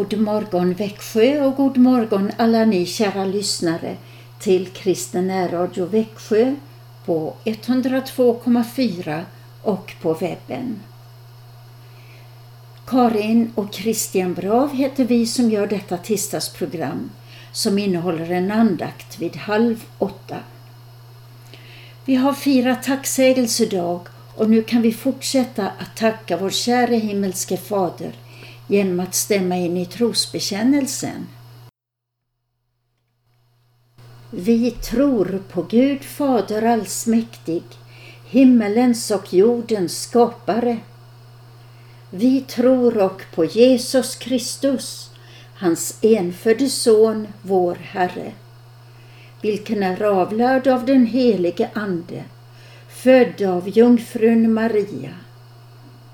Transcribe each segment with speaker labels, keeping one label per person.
Speaker 1: God morgon Växjö och god morgon alla ni kära lyssnare till Kristen närradio Växjö på 102,4 och på webben. Karin och Christian Brav heter vi som gör detta tisdagsprogram som innehåller en andakt vid halv åtta. Vi har firat tacksägelsedag och nu kan vi fortsätta att tacka vår käre himmelske Fader genom att stämma in i trosbekännelsen. Vi tror på Gud Fader allsmäktig, himmelens och jordens skapare. Vi tror och på Jesus Kristus, hans enfödde Son, vår Herre, vilken är avlörd av den helige Ande, född av jungfrun Maria,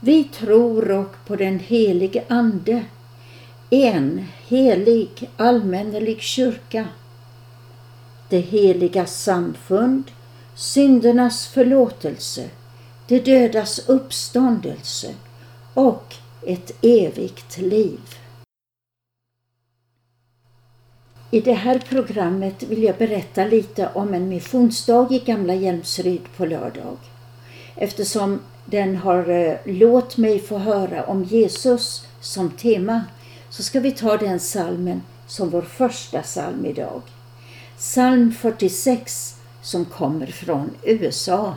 Speaker 1: Vi tror och på den helige Ande, en helig allmännelig kyrka, det heliga samfund, syndernas förlåtelse, de dödas uppståndelse och ett evigt liv. I det här programmet vill jag berätta lite om en missionsdag i Gamla Hjälmsryd på lördag. Eftersom den har eh, Låt mig få höra om Jesus som tema så ska vi ta den salmen som vår första psalm idag. Psalm 46 som kommer från USA.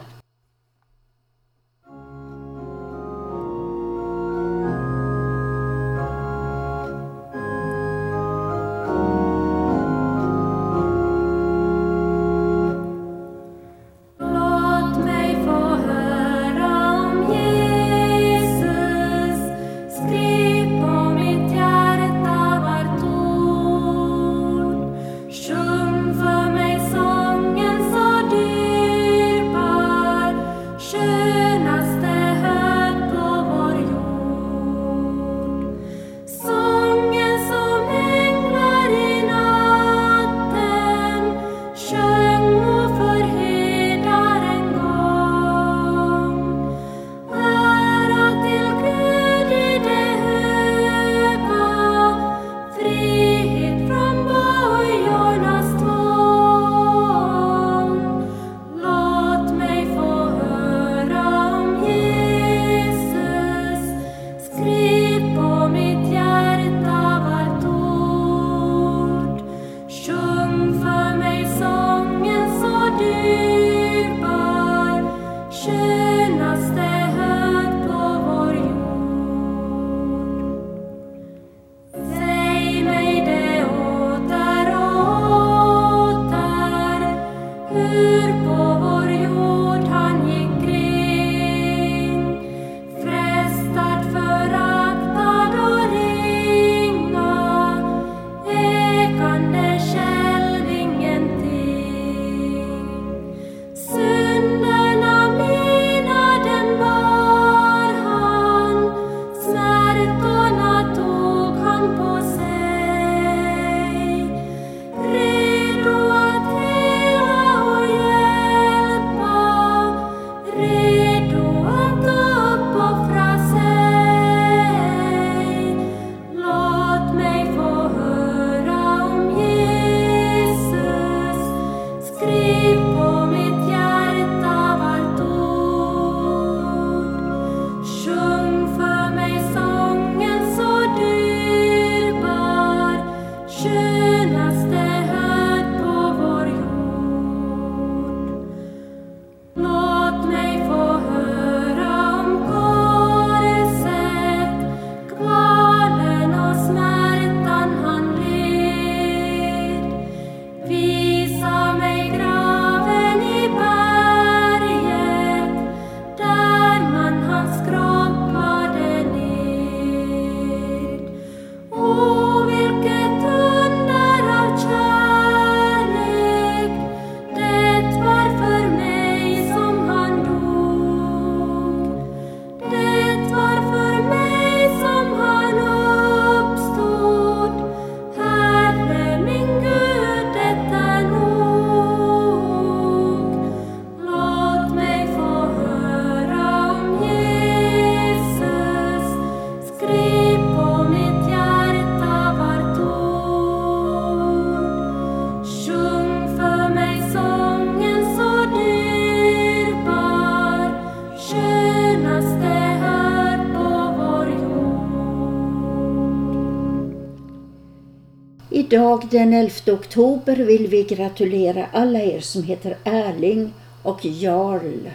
Speaker 2: Idag den 11 oktober vill vi gratulera alla er som heter Erling och Jarl.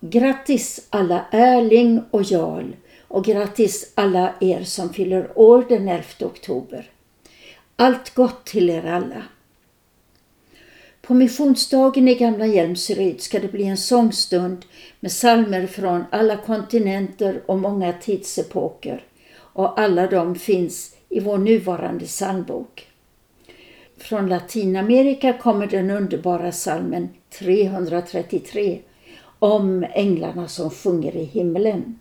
Speaker 2: Grattis alla Erling och Jarl och grattis alla er som fyller år den 11 oktober. Allt gott till er alla. På missionsdagen i Gamla Hjälmsryd ska det bli en sångstund med salmer från alla kontinenter och många tidsepoker och alla de finns i vår nuvarande psalmbok. Från Latinamerika kommer den underbara salmen 333 om änglarna som sjunger i himlen.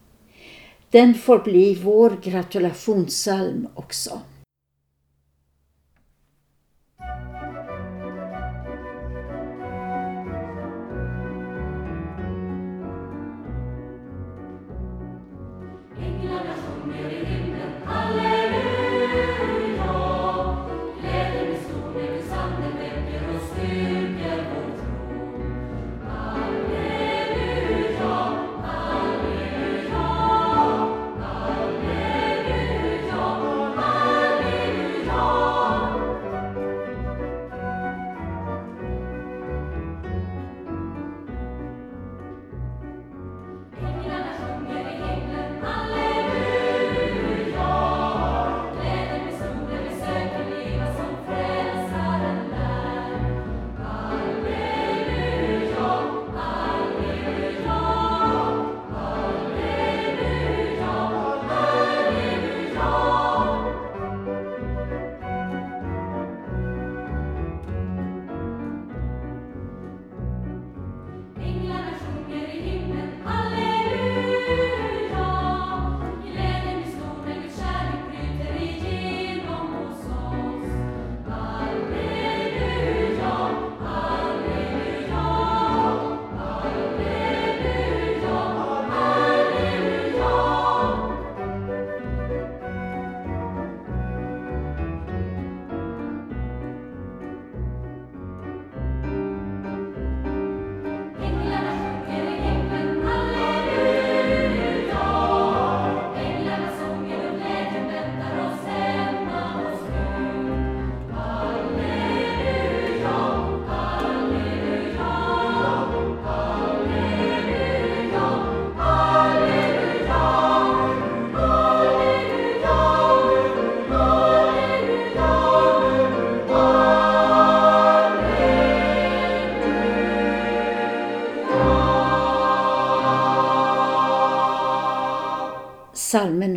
Speaker 2: Den får bli vår gratulationssalm också.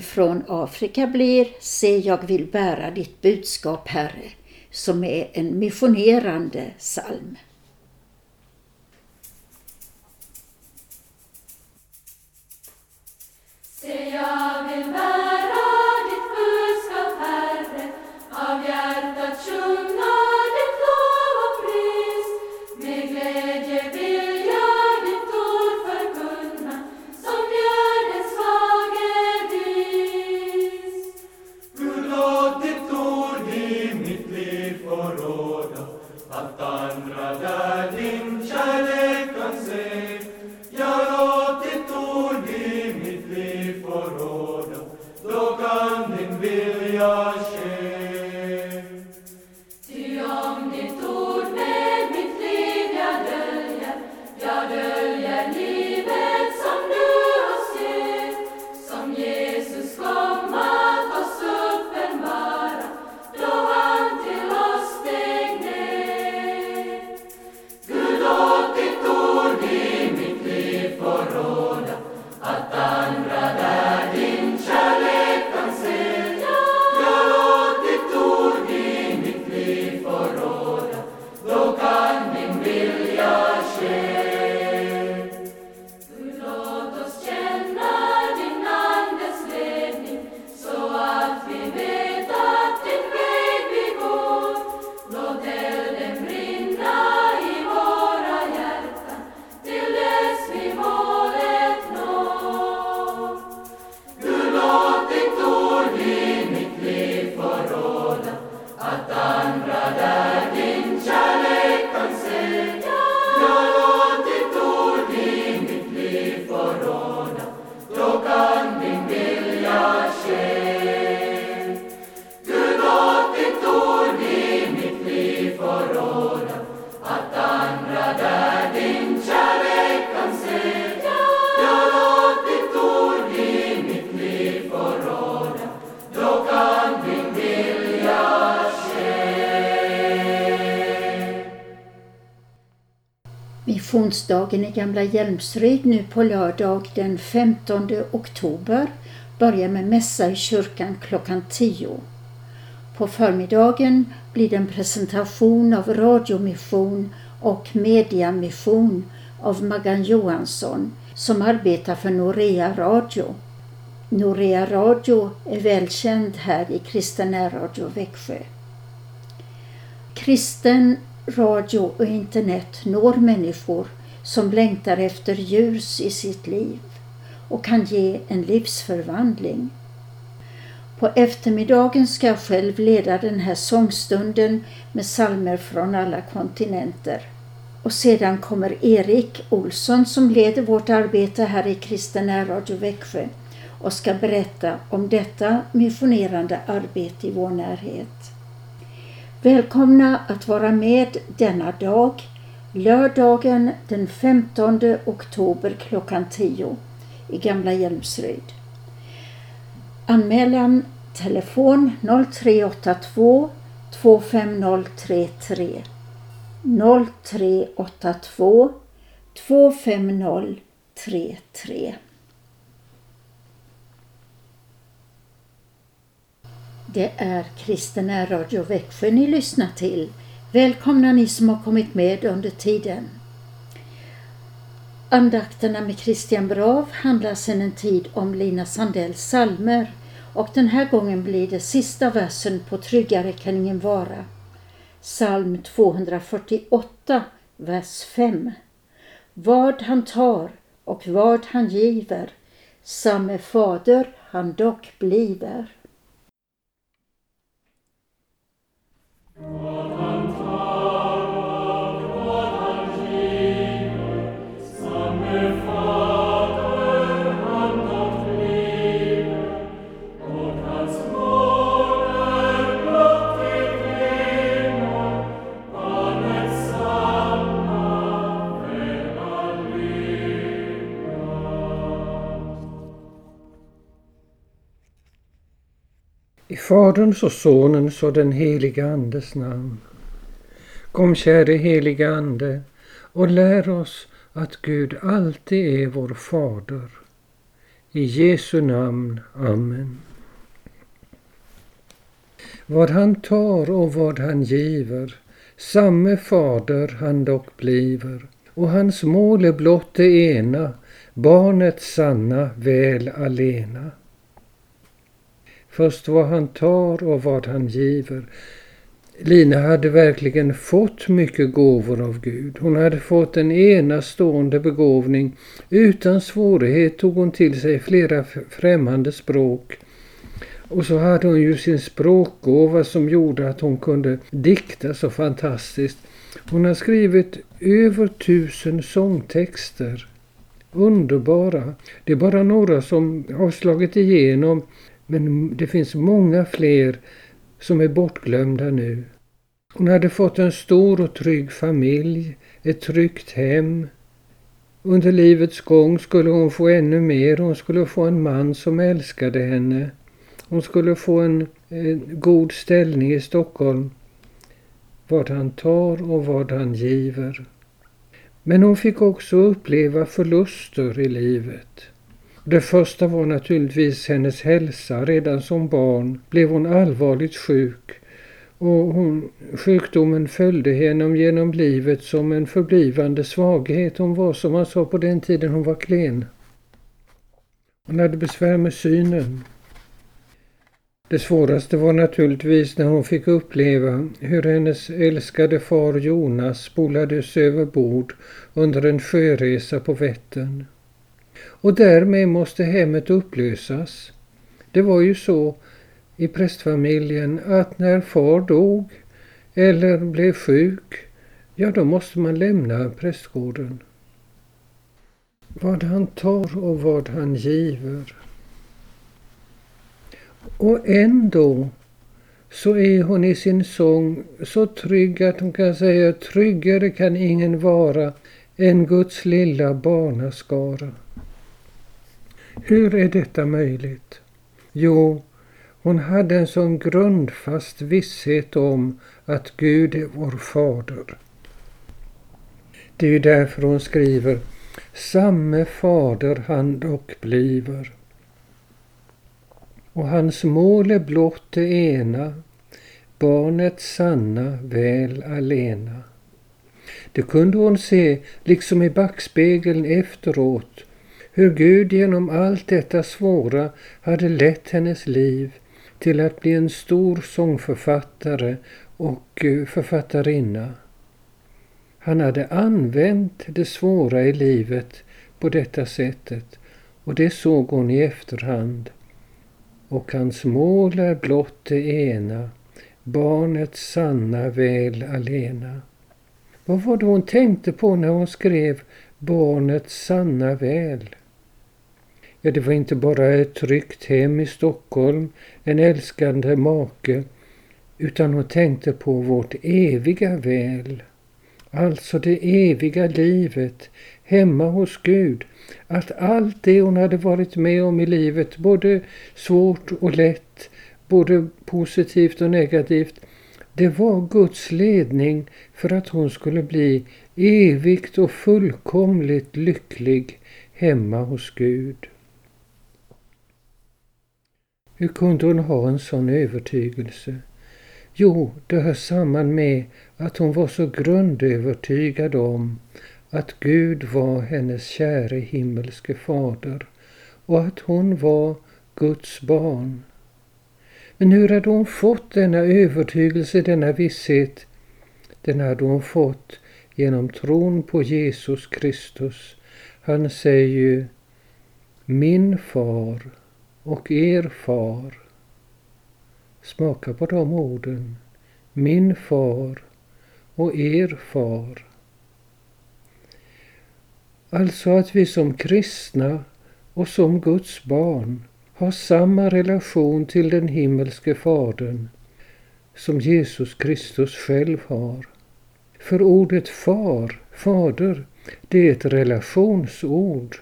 Speaker 2: Från Afrika blir Se jag vill bära ditt budskap Herre, som är en missionerande psalm.
Speaker 1: Missionsdagen i Gamla Hjälmsryd nu på lördag den 15 oktober börjar med mässa i kyrkan klockan 10. På förmiddagen blir det en presentation av radiomission och mediamission av Maggan Johansson som arbetar för Norea Radio. Norea Radio är välkänd här i Kristen Radio Växjö. Kristen radio och internet når människor som längtar efter ljus i sitt liv och kan ge en livsförvandling. På eftermiddagen ska jag själv leda den här sångstunden med salmer från alla kontinenter. Och sedan kommer Erik Olsson som leder vårt arbete här i Kristen Radio Växjö och ska berätta om detta missionerande arbete i vår närhet. Välkomna att vara med denna dag, lördagen den 15 oktober klockan 10 i Gamla Hjälmsryd. Anmälan telefon 0382 25033 0382 25033 Det är Kristen Radio Växjö ni lyssnar till. Välkomna ni som har kommit med under tiden. Andakterna med Christian Brav handlar sedan en tid om Lina Sandells salmer och den här gången blir det sista versen på Tryggare kan ingen vara. Psalm 248, vers 5. Vad han tar och vad han giver, samme fader han dock bliver.
Speaker 3: I Faderns och Sonens och den heliga Andes namn. Kom käre heliga Ande och lär oss att Gud alltid är vår Fader. I Jesu namn. Amen. Vad han tar och vad han giver, samme Fader han dock bliver, och hans mål är blott det ena, barnets sanna väl alena. Först vad han tar och vad han giver. Lina hade verkligen fått mycket gåvor av Gud. Hon hade fått en enastående begåvning. Utan svårighet tog hon till sig flera främmande språk. Och så hade hon ju sin språkgåva som gjorde att hon kunde dikta så fantastiskt. Hon har skrivit över tusen sångtexter. Underbara. Det är bara några som har slagit igenom men det finns många fler som är bortglömda nu. Hon hade fått en stor och trygg familj, ett tryggt hem. Under livets gång skulle hon få ännu mer. Hon skulle få en man som älskade henne. Hon skulle få en, en god ställning i Stockholm. Vad han tar och vad han giver. Men hon fick också uppleva förluster i livet. Det första var naturligtvis hennes hälsa. Redan som barn blev hon allvarligt sjuk och hon, sjukdomen följde henne genom livet som en förblivande svaghet. Hon var som man sa på den tiden, hon var klen. Hon hade besvär med synen. Det svåraste var naturligtvis när hon fick uppleva hur hennes älskade far Jonas spolades över bord under en sjöresa på Vättern och därmed måste hemmet upplösas. Det var ju så i prästfamiljen att när far dog eller blev sjuk, ja då måste man lämna prästgården. Vad han tar och vad han giver. Och ändå så är hon i sin sång så trygg att hon kan säga tryggare kan ingen vara än Guds lilla barnaskara. Hur är detta möjligt? Jo, hon hade en sån grundfast visshet om att Gud är vår fader. Det är ju därför hon skriver Samme fader han dock bliver. Och hans mål är blott det ena, barnet sanna väl alena. Det kunde hon se, liksom i backspegeln efteråt, hur Gud genom allt detta svåra hade lett hennes liv till att bli en stor sångförfattare och eh, författarinna. Han hade använt det svåra i livet på detta sättet och det såg hon i efterhand. Och hans mål är blott det ena, barnets sanna väl alena. Vad var det hon tänkte på när hon skrev barnets sanna väl? Ja, det var inte bara ett tryggt hem i Stockholm, en älskande make, utan hon tänkte på vårt eviga väl. Alltså det eviga livet hemma hos Gud. Att allt det hon hade varit med om i livet, både svårt och lätt, både positivt och negativt, det var Guds ledning för att hon skulle bli evigt och fullkomligt lycklig hemma hos Gud. Hur kunde hon ha en sån övertygelse? Jo, det hör samman med att hon var så grundövertygad om att Gud var hennes käre himmelske fader och att hon var Guds barn. Men hur hade hon fått denna övertygelse, denna visshet? Den hade hon fått genom tron på Jesus Kristus. Han säger ju Min far och er far. Smaka på de orden. Min far och er far. Alltså att vi som kristna och som Guds barn har samma relation till den himmelske Fadern som Jesus Kristus själv har. För ordet far, fader, det är ett relationsord.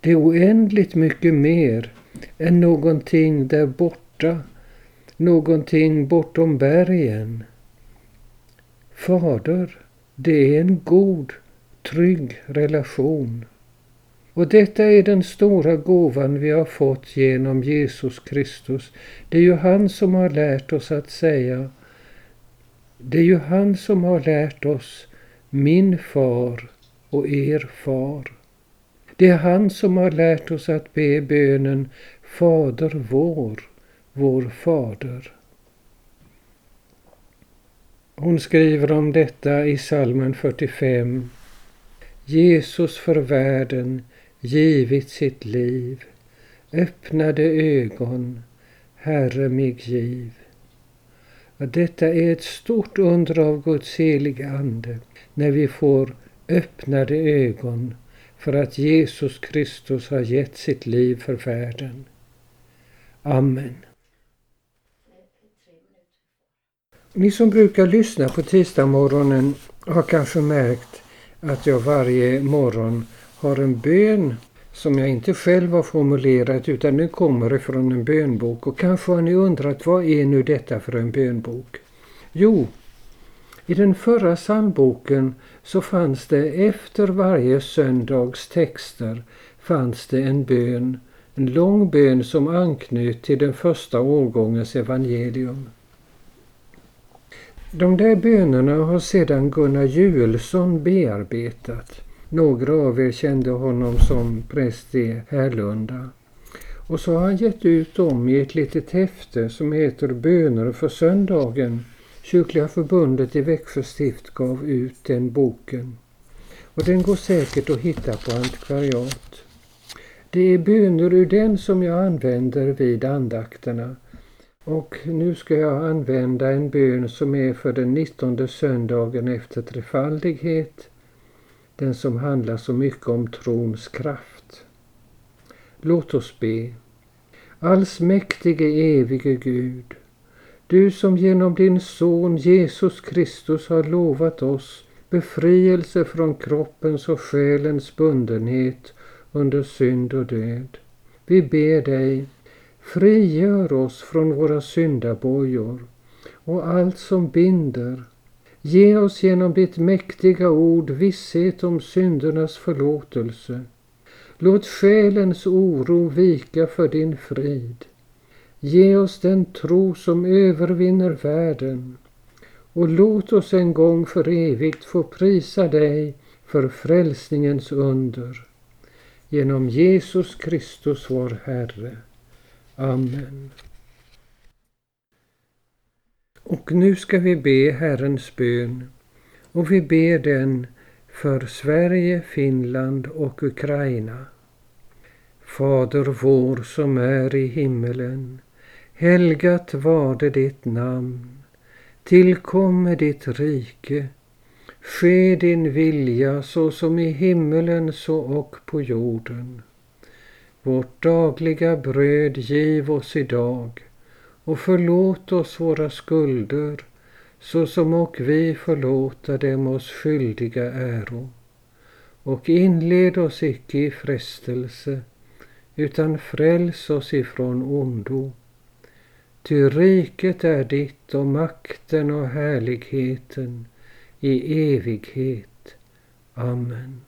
Speaker 3: Det är oändligt mycket mer än någonting där borta, någonting bortom bergen. Fader, det är en god, trygg relation. Och detta är den stora gåvan vi har fått genom Jesus Kristus. Det är ju han som har lärt oss att säga Det är ju han som har lärt oss min far och er far. Det är han som har lärt oss att be bönen Fader vår, vår Fader. Hon skriver om detta i salmen 45. Jesus för världen givit sitt liv, öppnade ögon, Herre mig giv. Detta är ett stort under av Guds heliga Ande när vi får öppnade ögon för att Jesus Kristus har gett sitt liv för världen. Amen. Ni som brukar lyssna på tisdagsmorgonen har kanske märkt att jag varje morgon har en bön som jag inte själv har formulerat utan den kommer ifrån en bönbok. Och kanske har ni undrat vad är nu detta för en bönbok? Jo, i den förra psalmboken så fanns det efter varje söndags texter fanns det en bön, en lång bön som anknöt till den första årgångens evangelium. De där bönerna har sedan Gunnar Juelsson bearbetat. Några av er kände honom som präst i Härlunda. Och så har han gett ut dem i ett litet häfte som heter Böner för söndagen. Kyrkliga förbundet i Växjö stift gav ut den boken. Och den går säkert att hitta på antikvariat. Det är böner ur den som jag använder vid andakterna. Och nu ska jag använda en bön som är för den 19 söndagen efter trefaldighet den som handlar så mycket om trons kraft. Låt oss be. Allsmäktige evige Gud, du som genom din son Jesus Kristus har lovat oss befrielse från kroppens och själens bundenhet under synd och död. Vi ber dig, frigör oss från våra syndabojor och allt som binder Ge oss genom ditt mäktiga ord visshet om syndernas förlåtelse. Låt själens oro vika för din frid. Ge oss den tro som övervinner världen och låt oss en gång för evigt få prisa dig för frälsningens under. Genom Jesus Kristus vår Herre. Amen. Och nu ska vi be Herrens bön och vi ber den för Sverige, Finland och Ukraina. Fader vår som är i himmelen. Helgat varde ditt namn. Tillkomme ditt rike. Ske din vilja så som i himmelen så och på jorden. Vårt dagliga bröd giv oss idag och förlåt oss våra skulder så som och vi förlåta dem oss skyldiga äro. Och inled oss icke i frestelse utan fräls oss ifrån ondo. Ty riket är ditt och makten och härligheten i evighet. Amen.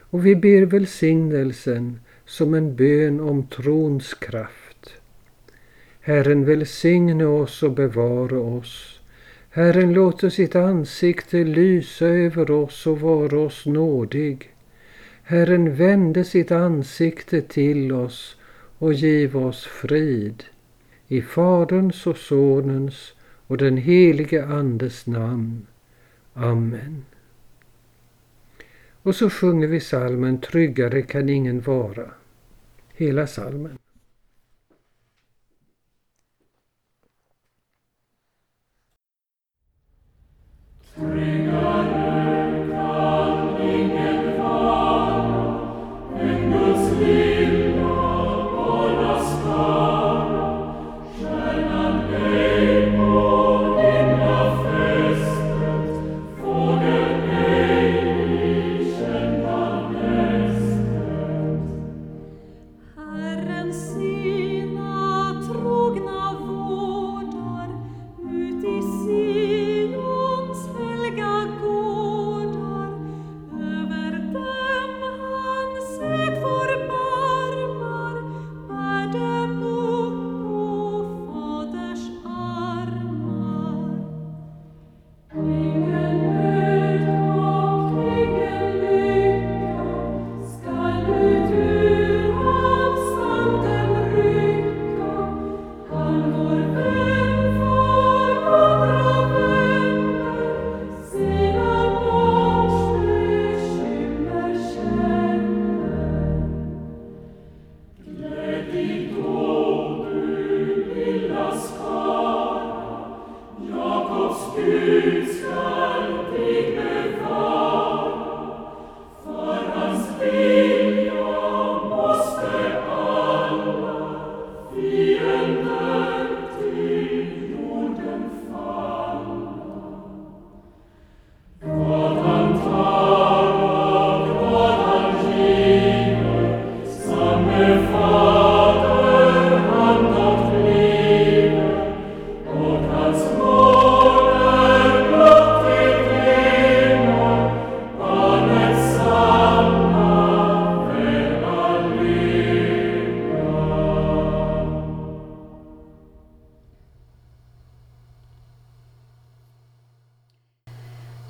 Speaker 3: Och vi ber välsignelsen som en bön om trons kraft. Herren välsigne oss och bevara oss. Herren låter sitt ansikte lysa över oss och vara oss nådig. Herren vände sitt ansikte till oss och giv oss frid. I Faderns och Sonens och den helige Andes namn. Amen. Och så sjunger vi salmen Tryggare kan ingen vara. Hela salmen.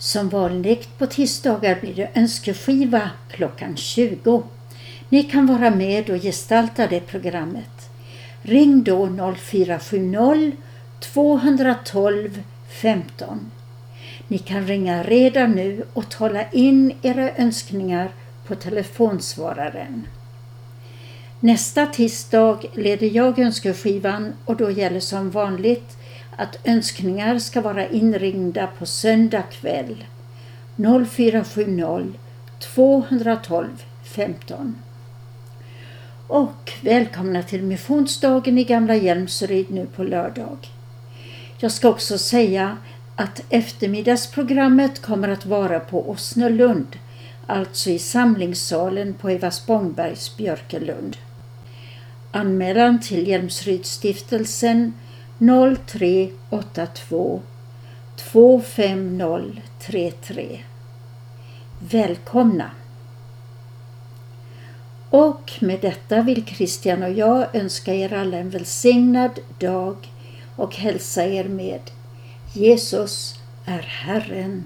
Speaker 1: Som vanligt på tisdagar blir det önskeskiva klockan 20. Ni kan vara med och gestalta det programmet. Ring då 0470 212 15. Ni kan ringa redan nu och tala in era önskningar på telefonsvararen. Nästa tisdag leder jag önskeskivan och då gäller som vanligt att önskningar ska vara inringda på söndag kväll 0470 212 15. Och välkomna till missionsdagen i Gamla Hjälmsryd nu på lördag. Jag ska också säga att eftermiddagsprogrammet kommer att vara på Osnölund, alltså i samlingssalen på Eva Spångbergs Björkelund. Anmälan till Hjälmsrydsstiftelsen 0382 25033. Välkomna! Och med detta vill Christian och jag önska er alla en välsignad dag och hälsa er med Jesus är Herren.